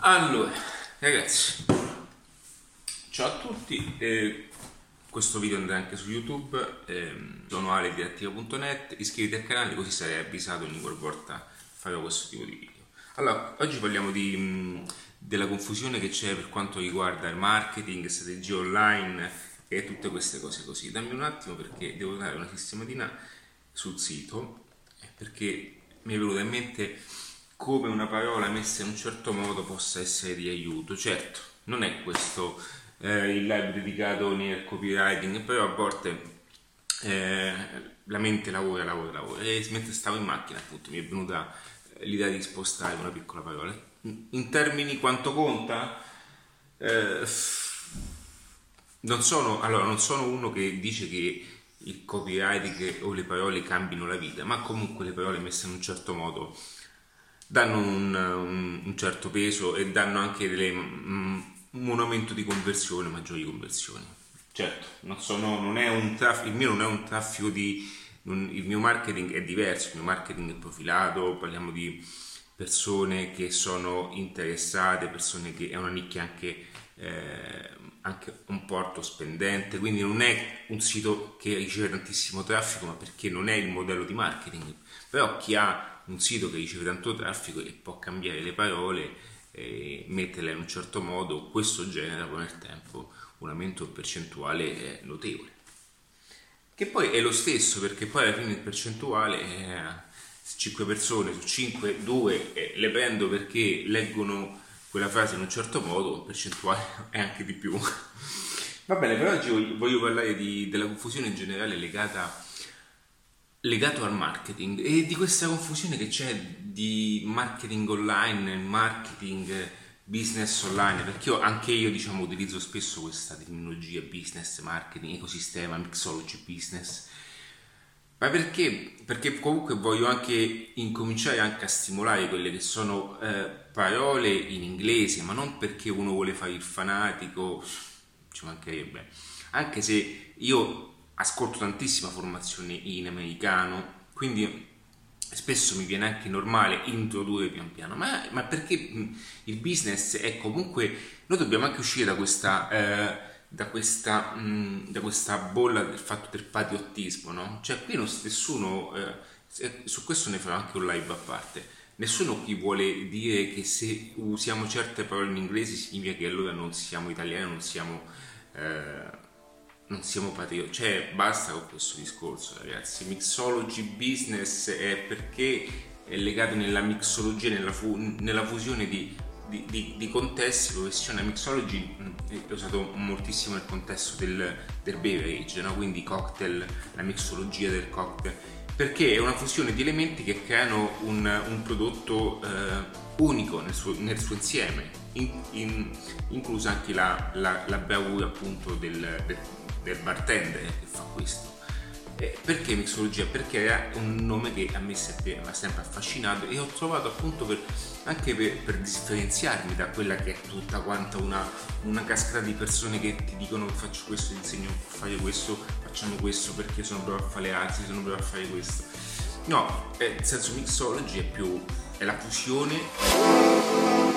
Allora, ragazzi, ciao a tutti. Eh, questo video andrà anche su YouTube. ehm, sono aledirettiva.net. Iscriviti al canale così sarai avvisato ogni qualvolta farò questo tipo di video. Allora, oggi parliamo di, mh, della confusione che c'è per quanto riguarda il marketing, strategie online e tutte queste cose così. Dammi un attimo perché devo dare una sistematina sul sito eh, perché mi è venuta in mente come una parola messa in un certo modo possa essere di aiuto. Certo, non è questo eh, il live dedicato nel copywriting, però a volte eh, la mente lavora, lavora, lavora. E mentre stavo in macchina, appunto, mi è venuta l'idea di spostare una piccola parola. In termini quanto conta? Eh, non sono, allora, non sono uno che dice che il copywriting o le parole cambino la vita, ma comunque le parole messe in un certo modo danno un, un, un certo peso e danno anche delle, mm, un aumento di conversione, maggiori conversioni. Certo, non sono, non è un traffico, il mio non è un traffico di... non- il mio marketing è diverso, il mio marketing è profilato, parliamo di persone che sono interessate, persone che è una nicchia anche, eh, anche un porto spendente, quindi non è un sito che riceve tantissimo traffico, ma perché non è il modello di marketing. Però chi ha un sito che riceve tanto traffico e può cambiare le parole e metterle in un certo modo, questo genera poi nel tempo un aumento percentuale eh, notevole che poi è lo stesso perché poi alla fine il percentuale è 5 persone su 5, 2 eh, le prendo perché leggono quella frase in un certo modo, il percentuale è anche di più. Va bene, per oggi voglio, parlare di- della confusione in generale legata legato al marketing e di questa confusione che c'è di marketing online marketing business online perché io, anche io diciamo utilizzo spesso questa terminologia business marketing ecosistema mixology business ma perché? Perché comunque voglio anche incominciare anche a stimolare quelle che sono eh, parole in inglese, ma non perché uno vuole fare il fanatico, ci mancherebbe. Anche se io ascolto tantissima formazione in americano, quindi spesso mi viene anche normale introdurre pian piano, ma, ma perché mh, il business è comunque, noi dobbiamo anche uscire da questa, eh, da questa, mh, da questa bolla del fatto del patriottismo, no? Cioè qui non, nessuno, eh, su questo ne farò anche un live a parte, nessuno qui vuole dire che se usiamo certe parole in inglese significa che allora non siamo italiani, non siamo... eh, non siamo patrioti, cioè basta con questo discorso ragazzi, mixology business è perché è legato nella mixologia, nella, fu- nella fusione di, di- di- di contesti, professione, la mixology è usato moltissimo nel contesto del, del beverage, no? quindi cocktail, la mixologia del cocktail, perché è una fusione di elementi che creano un, un prodotto eh, unico nel suo, nel suo insieme, in- in- inclusa anche la, la, la bravura appunto del, del, del bartender che fa questo. Eh, perché mixologia? Perché era un nome che a me sempre, mi ha sempre affascinato e ho trovato appunto per, anche per, per differenziarmi da quella che è tutta quanta una, una cascata di persone che ti dicono faccio questo, insegno a fare questo, facciamo questo perché sono bravo a fare le arti, sono bravo a fare questo. No, eh, nel senso mixology è più è la fusione